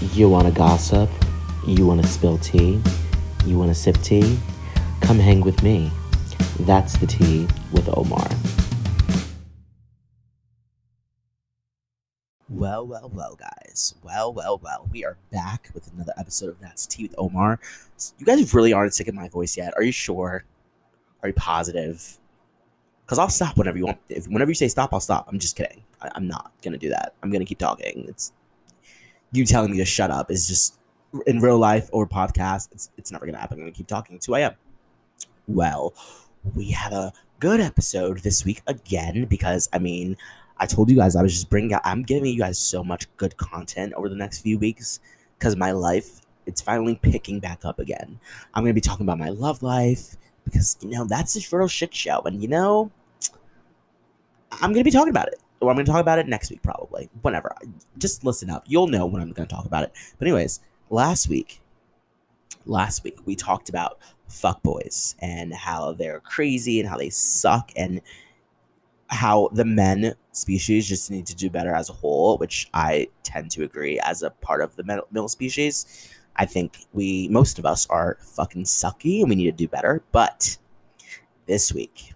You want to gossip? You want to spill tea? You want to sip tea? Come hang with me. That's the tea with Omar. Well, well, well, guys. Well, well, well. We are back with another episode of That's Tea with Omar. You guys really aren't sick of my voice yet. Are you sure? Are you positive? Because I'll stop whenever you want. If whenever you say stop, I'll stop. I'm just kidding. I, I'm not gonna do that. I'm gonna keep talking. It's you telling me to shut up is just in real life or podcast. It's it's never gonna happen. I'm gonna keep talking. 2 a.m. Well, we have a good episode this week again because I mean, I told you guys I was just bringing out. I'm giving you guys so much good content over the next few weeks because my life it's finally picking back up again. I'm gonna be talking about my love life because you know that's a real shit show, and you know I'm gonna be talking about it. Or I'm gonna talk about it next week, probably. Whenever. Just listen up. You'll know when I'm gonna talk about it. But anyways, last week, last week we talked about fuckboys and how they're crazy and how they suck and how the men species just need to do better as a whole, which I tend to agree as a part of the male species. I think we, most of us, are fucking sucky and we need to do better. But this week,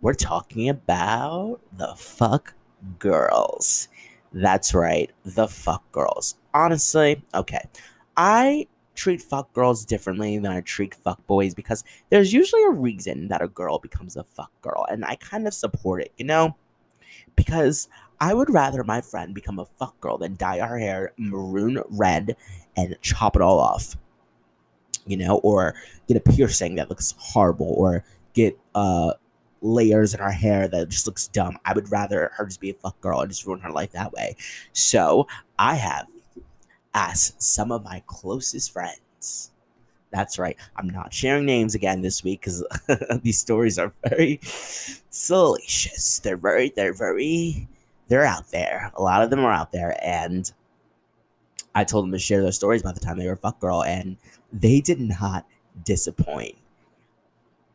we're talking about the fuck girls. That's right, the fuck girls. Honestly, okay. I treat fuck girls differently than I treat fuck boys because there's usually a reason that a girl becomes a fuck girl, and I kind of support it, you know? Because I would rather my friend become a fuck girl than dye her hair maroon red and chop it all off, you know, or get a piercing that looks horrible, or get uh layers in her hair that just looks dumb. I would rather her just be a fuck girl and just ruin her life that way. So I have asked some of my closest friends. That's right. I'm not sharing names again this week because these stories are very salacious. They're very, they're very, they're out there. A lot of them are out there, and I told them to share their stories by the time they were fuck girl, and they did not disappoint.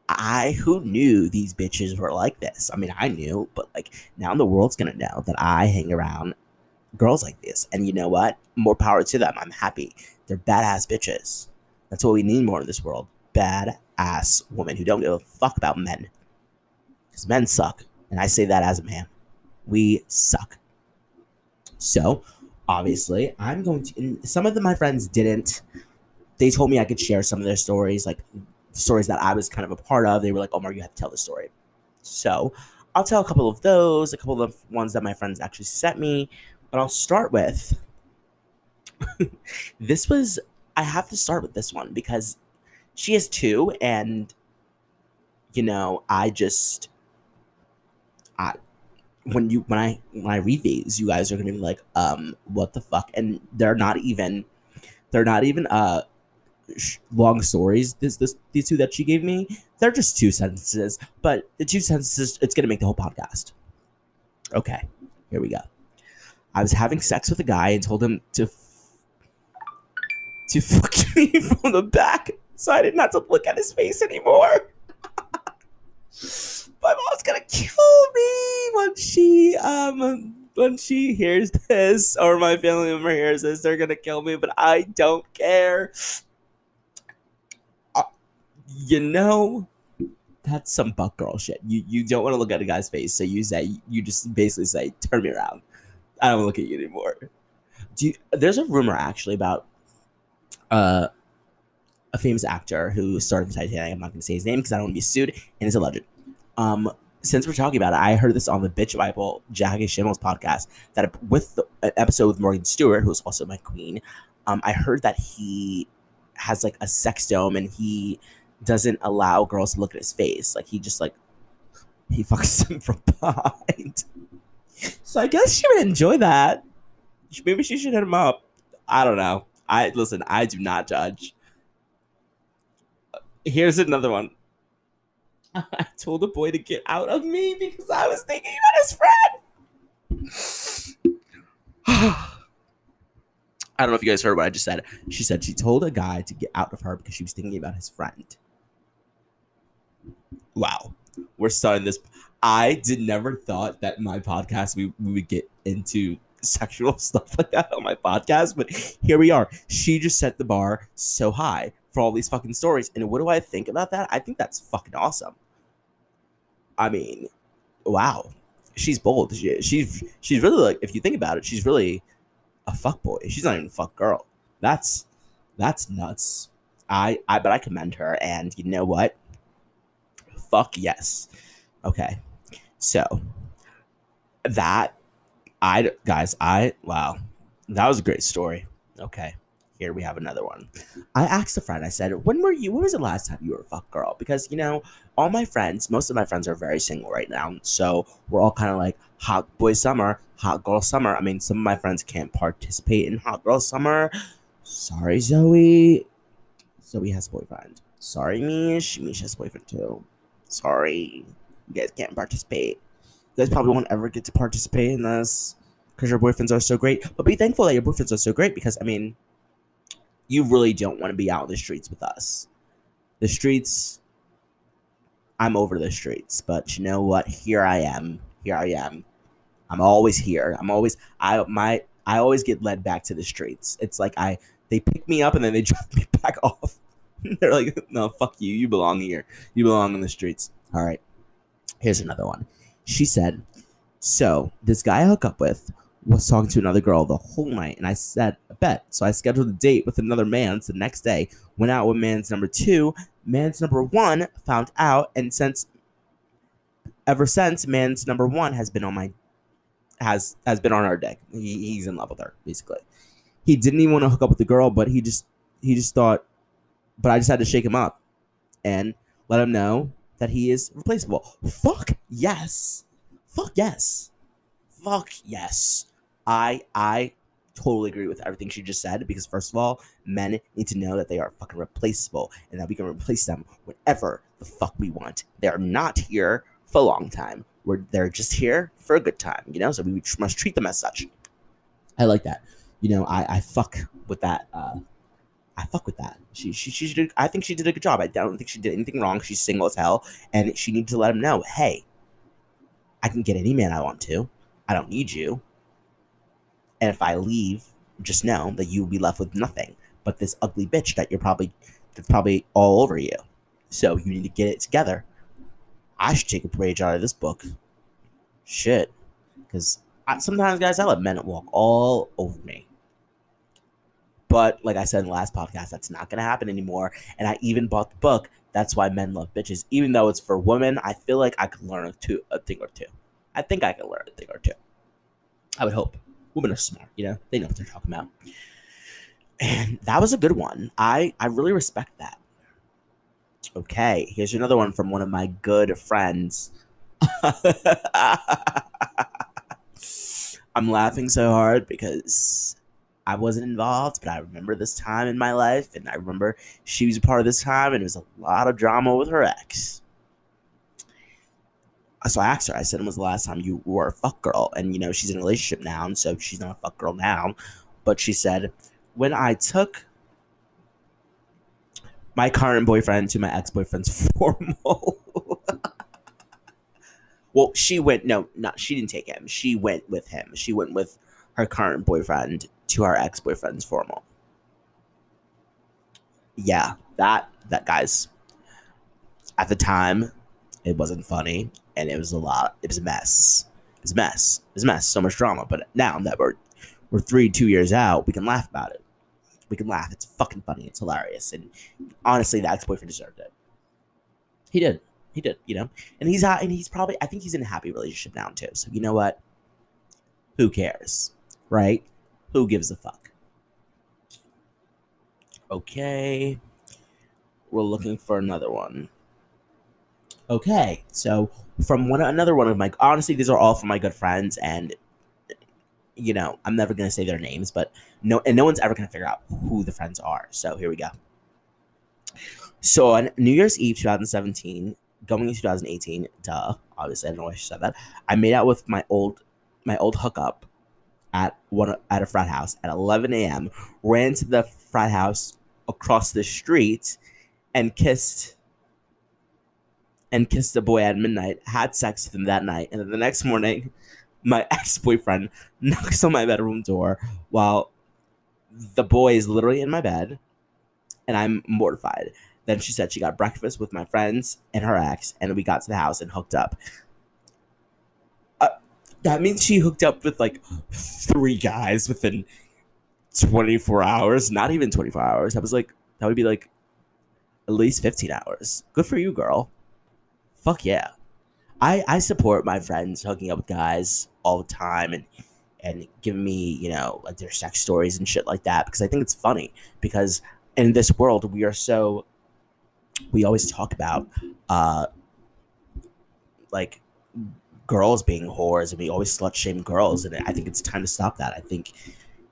I who knew these bitches were like this. I mean, I knew, but like now the world's gonna know that I hang around girls like this. And you know what? More power to them. I'm happy. They're badass bitches. That's what we need more in this world. Badass women who don't give a fuck about men. Because men suck. And I say that as a man. We suck. So, obviously, I'm going to. some of them, my friends didn't. They told me I could share some of their stories. Like, stories that I was kind of a part of, they were like, Omar, you have to tell the story. So I'll tell a couple of those, a couple of ones that my friends actually sent me, but I'll start with this was, I have to start with this one because she has two, and you know, I just, I, when you when I when I read these, you guys are gonna be like, um, what the fuck? And they're not even, they're not even uh long stories. This, this, these two that she gave me, they're just two sentences, but the two sentences, it's gonna make the whole podcast. Okay, here we go. I was having sex with a guy and told him to to fuck me from the back, so I didn't have to look at his face anymore. My mom's gonna kill me when she um when she hears this or my family member hears this, they're gonna kill me, but I don't care you know, that's some buck girl shit. You you don't want to look at a guy's face, so you say you just basically say, "Turn me around. I don't look at you anymore." Do you, there's a rumor actually about uh, a famous actor who starred in Titanic. I'm not going to say his name because I don't want to be sued, and it's a legend. Um, since we're talking about it, I heard this on the Bitch Bible Jackie Schimmel's podcast that with the, an episode with Morgan Stewart, who's also my queen. Um, I heard that he has like a sex dome and he doesn't allow girls to look at his face. Like he just like he fucks them from behind. so I guess she would enjoy that. Maybe she should hit him up. I don't know. I listen. I do not judge. Uh, here's another one. I told a boy to get out of me because I was thinking about his friend. I don't know if you guys heard what I just said. She said she told a guy to get out of her because she was thinking about his friend wow, we're starting this. I did never thought that my podcast we, we would get into sexual stuff like that on my podcast, but here we are. She just set the bar so high for all these fucking stories. And what do I think about that? I think that's fucking awesome. I mean, wow. She's bold. She, she's she's really like if you think about it, she's really a fuck boy. She's not even a fuck girl. That's that's nuts. I I but I commend her and you know what? Fuck yes. Okay. So that I guys, I wow. That was a great story. Okay. Here we have another one. I asked a friend, I said, When were you when was the last time you were a fuck girl? Because you know, all my friends, most of my friends are very single right now. So we're all kind of like hot boy summer, hot girl summer. I mean, some of my friends can't participate in hot girl summer. Sorry, Zoe. Zoe has boyfriend. Sorry, Mish. Mish has boyfriend too. Sorry. You guys can't participate. You guys probably won't ever get to participate in this because your boyfriends are so great. But be thankful that your boyfriends are so great because, I mean, you really don't want to be out in the streets with us. The streets, I'm over the streets, but you know what? Here I am. Here I am. I'm always here. I'm always I my I always get led back to the streets. It's like I they pick me up and then they drop me back off. They're like, no, fuck you. You belong here. You belong in the streets. All right. Here's another one. She said, so this guy I hook up with was talking to another girl the whole night, and I said, I bet. So I scheduled a date with another man. So the next day, went out with man's number two. Man's number one found out, and since ever since, man's number one has been on my has has been on our deck. He, he's in love with her, basically. He didn't even want to hook up with the girl, but he just he just thought. But I just had to shake him up, and let him know that he is replaceable. Fuck yes, fuck yes, fuck yes. I I totally agree with everything she just said because first of all, men need to know that they are fucking replaceable and that we can replace them whenever the fuck we want. They are not here for a long time. We're they're just here for a good time, you know. So we must treat them as such. I like that. You know, I I fuck with that. Uh, I fuck with that. She she she did. I think she did a good job. I don't think she did anything wrong. She's single as hell, and she needs to let him know, hey, I can get any man I want to. I don't need you. And if I leave, just know that you will be left with nothing but this ugly bitch that you're probably that's probably all over you. So you need to get it together. I should take a page out of this book. Shit, because sometimes, guys, I let men walk all over me. But like I said in the last podcast, that's not gonna happen anymore. And I even bought the book. That's why men love bitches, even though it's for women. I feel like I could learn a, two, a thing or two. I think I could learn a thing or two. I would hope. Women are smart, you know. They know what they're talking about. And that was a good one. I I really respect that. Okay, here's another one from one of my good friends. I'm laughing so hard because I wasn't involved, but I remember this time in my life, and I remember she was a part of this time, and it was a lot of drama with her ex. So I asked her, I said, when was the last time you were a fuck girl? And, you know, she's in a relationship now, and so she's not a fuck girl now. But she said, when I took my current boyfriend to my ex boyfriend's formal. well, she went, no, not, she didn't take him. She went with him. She went with her current boyfriend to our ex boyfriend's formal. Yeah, that, that guy's, at the time, it wasn't funny and it was a lot, it was a mess. It was a mess. It was a mess. So much drama. But now that we're, we're three, two years out, we can laugh about it we can laugh. It's fucking funny. It's hilarious. And honestly, the ex boyfriend deserved it. He did. He did. You know, and he's and he's probably. I think he's in a happy relationship now too. So you know what? Who cares, right? Who gives a fuck? Okay, we're looking for another one. Okay, so from one another one of my honestly, these are all from my good friends, and you know, I'm never gonna say their names, but no, and no one's ever gonna figure out who the friends are. So here we go. So on New Year's Eve 2017, going into 2018, duh, obviously I don't know why she said that. I made out with my old my old hookup at one at a frat house at 11 a.m. Ran to the frat house across the street and kissed and kissed the boy at midnight. Had sex with him that night, and then the next morning my ex boyfriend knocks on my bedroom door while the boy is literally in my bed, and I'm mortified. Then she said she got breakfast with my friends and her ex, and we got to the house and hooked up. That means she hooked up with like three guys within 24 hours, not even 24 hours. That was like, that would be like at least 15 hours. Good for you, girl. Fuck yeah. I, I support my friends hooking up with guys all the time and and giving me, you know, like their sex stories and shit like that because I think it's funny because in this world we are so we always talk about uh like girls being whores and we always slut shame girls and I think it's time to stop that. I think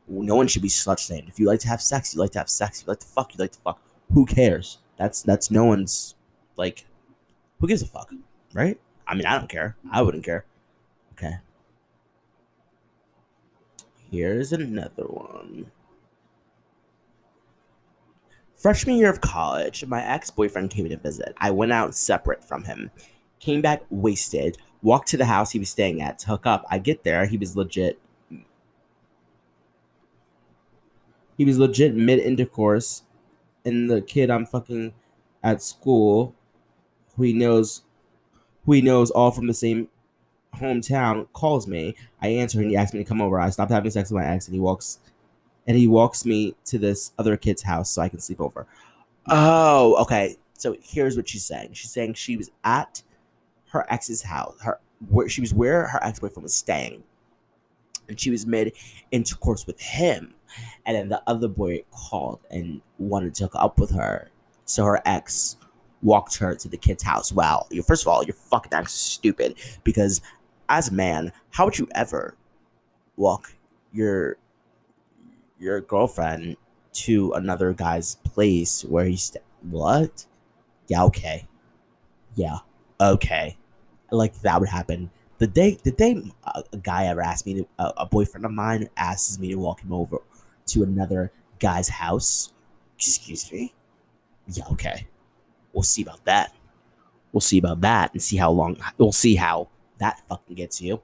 no one should be slut shamed. If you like to have sex, you like to have sex. You like to fuck, you like to fuck. Who cares? That's that's no one's like who gives a fuck, right? I mean, I don't care. I wouldn't care. Okay. Here's another one. Freshman year of college, my ex boyfriend came to visit. I went out separate from him. Came back wasted. Walked to the house he was staying at to hook up. I get there. He was legit. He was legit mid intercourse. And the kid I'm fucking at school, who he knows, who he knows all from the same hometown, calls me. I answer and he asks me to come over. I stopped having sex with my ex and he walks and he walks me to this other kid's house so I can sleep over. Oh, okay. So here's what she's saying. She's saying she was at her ex's house. Her where she was where her ex boyfriend was staying, and she was mid intercourse with him, and then the other boy called and wanted to hook up with her. So her ex walked her to the kid's house. Wow, you first of all, your fucking ex stupid because as a man, how would you ever walk your your girlfriend to another guy's place where he's st- what? Yeah, okay. Yeah, okay. Like that would happen. The day, the day a, a guy ever asked me to, a, a boyfriend of mine asks me to walk him over to another guy's house. Excuse me. Yeah, okay. We'll see about that. We'll see about that and see how long. We'll see how that fucking gets you.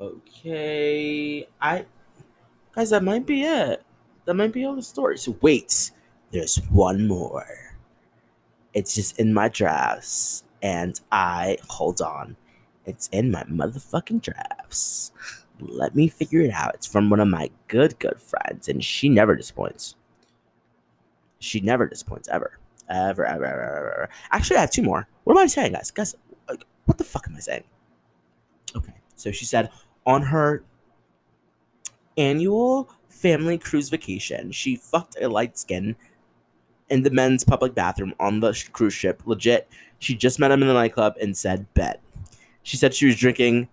Okay, I guys, that might be it. That might be all the stories. Wait, there's one more. It's just in my drafts, and I hold on. It's in my motherfucking drafts. Let me figure it out. It's from one of my good, good friends, and she never disappoints. She never disappoints ever, ever, ever, ever, ever. ever. Actually, I have two more. What am I saying, guys? Guys, what the fuck am I saying? Okay, so she said on her annual family cruise vacation, she fucked a light skin in the men's public bathroom on the sh- cruise ship. Legit, she just met him in the nightclub and said, "Bet." She said she was drinking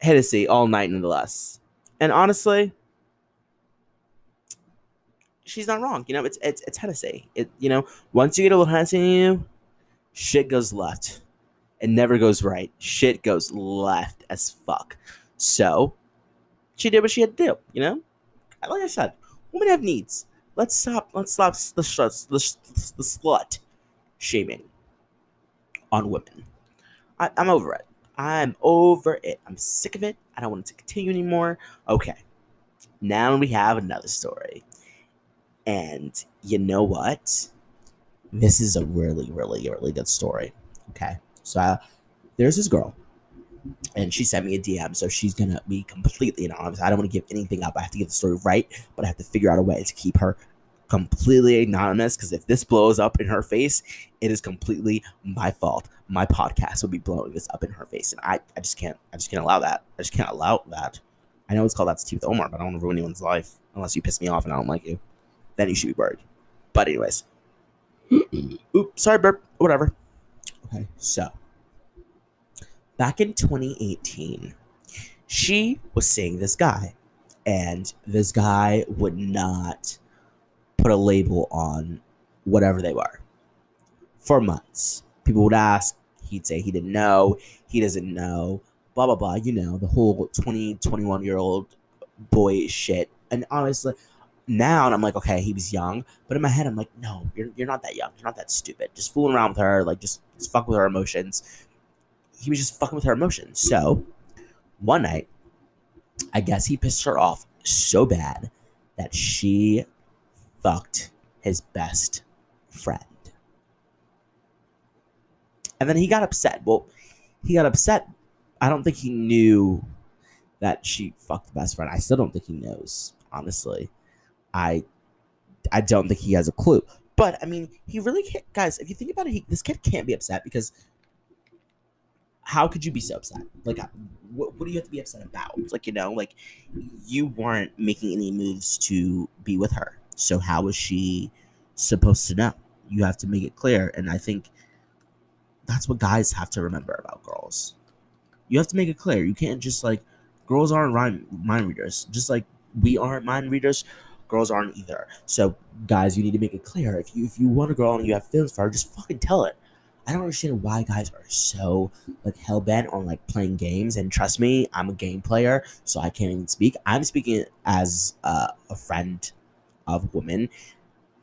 Hennessy all night, nonetheless. And honestly, she's not wrong. You know, it's it's it's Hennessy. It you know, once you get a little Hennessy in you, shit goes left. It never goes right. Shit goes left as fuck. So she did what she had to do. You know, like I said, women have needs. Let's stop. Let's stop the the, the, the slut shaming on women. I, I'm over it. I'm over it. I'm sick of it. I don't want it to continue anymore. Okay. Now we have another story. And you know what? This is a really, really, really good story. Okay. So uh, there's this girl, and she sent me a DM. So she's to be completely anonymous. I don't want to give anything up. I have to get the story right, but I have to figure out a way to keep her completely anonymous because if this blows up in her face, it is completely my fault. My podcast will be blowing this up in her face, and I, I just can't I just can't allow that. I just can't allow that. I know it's called That's with Omar, but I don't want to ruin anyone's life unless you piss me off and I don't like you. Then you should be worried. But anyways, oops, sorry, burp. Whatever. Okay, so back in 2018, she was seeing this guy, and this guy would not put a label on whatever they were for months. People would ask, he'd say he didn't know, he doesn't know, blah, blah, blah. You know, the whole 20, 21 year old boy shit. And honestly, now and I'm like, okay, he was young. But in my head, I'm like, no, you're, you're not that young. You're not that stupid. Just fooling around with her, like, just, just fuck with her emotions. He was just fucking with her emotions. So one night, I guess he pissed her off so bad that she fucked his best friend. And then he got upset. Well, he got upset. I don't think he knew that she fucked the best friend. I still don't think he knows, honestly. I I don't think he has a clue. But I mean, he really can't guys, if you think about it, he, this kid can't be upset because how could you be so upset? Like, what, what do you have to be upset about? Like, you know, like you weren't making any moves to be with her. So how was she supposed to know? You have to make it clear. And I think that's what guys have to remember about girls. You have to make it clear. You can't just like girls aren't mind, mind readers. Just like we aren't mind readers, girls aren't either. So guys, you need to make it clear. If you if you want a girl and you have feelings for her, just fucking tell it. I don't understand why guys are so like hell bent on like playing games. And trust me, I'm a game player, so I can't even speak. I'm speaking as uh, a friend of women.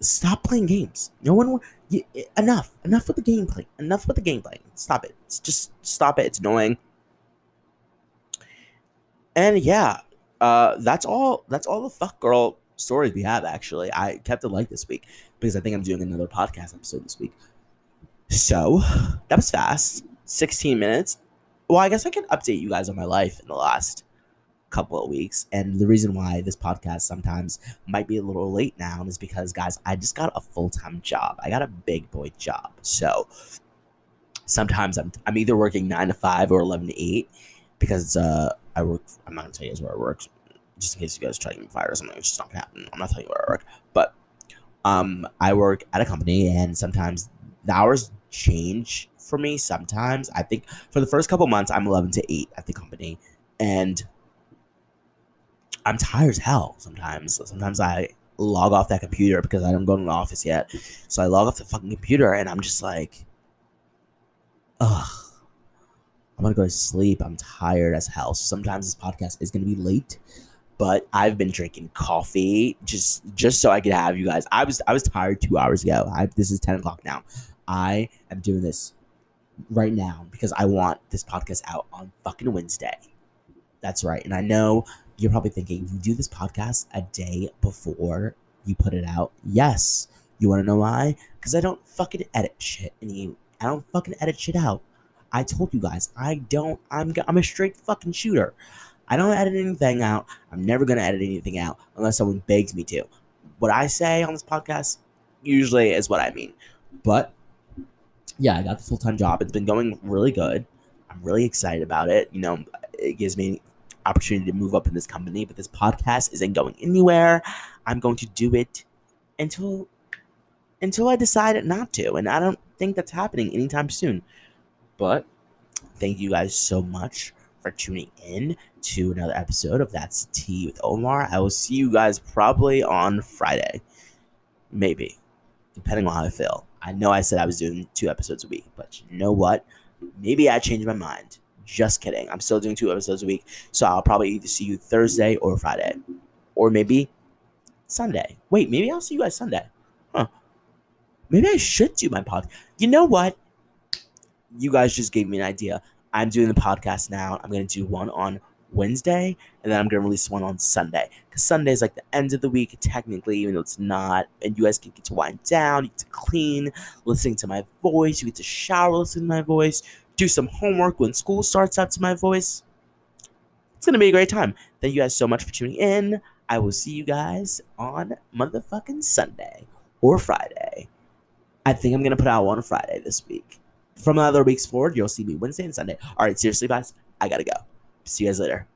Stop playing games. No one. You, enough. Enough with the gameplay. Enough with the gameplay. Stop it. It's just stop it. It's annoying. And yeah, uh, that's all. That's all the fuck girl stories we have. Actually, I kept it light this week because I think I'm doing another podcast episode this week. So that was fast. 16 minutes. Well, I guess I can update you guys on my life in the last couple of weeks. And the reason why this podcast sometimes might be a little late now is because, guys, I just got a full time job. I got a big boy job. So sometimes I'm, I'm either working nine to five or 11 to eight because uh, I work, I'm not going to tell you guys where I work just in case you guys try to get fired or something. It's just not going to happen. I'm not telling you where I work. But um, I work at a company and sometimes the hours change for me sometimes. I think for the first couple months, I'm 11 to 8 at the company. And I'm tired as hell sometimes. Sometimes I log off that computer because I don't go in the office yet. So I log off the fucking computer and I'm just like, ugh. I'm gonna go to sleep. I'm tired as hell. So Sometimes this podcast is gonna be late, but I've been drinking coffee just just so I could have you guys. I was I was tired two hours ago. I, this is ten o'clock now. I am doing this right now because I want this podcast out on fucking Wednesday. That's right. And I know you're probably thinking, you do this podcast a day before you put it out. Yes. You want to know why? Because I don't fucking edit shit. And I don't fucking edit shit out. I told you guys, I don't, I'm, I'm a straight fucking shooter. I don't edit anything out. I'm never going to edit anything out unless someone begs me to. What I say on this podcast usually is what I mean. But yeah, I got the full time job. It's been going really good. I'm really excited about it. You know, it gives me opportunity to move up in this company, but this podcast isn't going anywhere. I'm going to do it until until I decide not to, and I don't think that's happening anytime soon. But thank you guys so much for tuning in to another episode of That's Tea with Omar. I will see you guys probably on Friday. Maybe. Depending on how I feel. I know I said I was doing two episodes a week, but you know what? Maybe I changed my mind. Just kidding. I'm still doing two episodes a week. So I'll probably either see you Thursday or Friday. Or maybe Sunday. Wait, maybe I'll see you guys Sunday. Huh. Maybe I should do my podcast. You know what? You guys just gave me an idea. I'm doing the podcast now. I'm going to do one on Wednesday, and then I'm gonna release one on Sunday. Cause Sunday is like the end of the week, technically, even though it's not. And you guys can get to wind down, you get to clean, listening to my voice. You get to shower, listening to my voice. Do some homework when school starts up to my voice. It's gonna be a great time. Thank you guys so much for tuning in. I will see you guys on motherfucking Sunday or Friday. I think I'm gonna put out one Friday this week. From other weeks forward, you'll see me Wednesday and Sunday. All right, seriously, guys, I gotta go. See you guys later.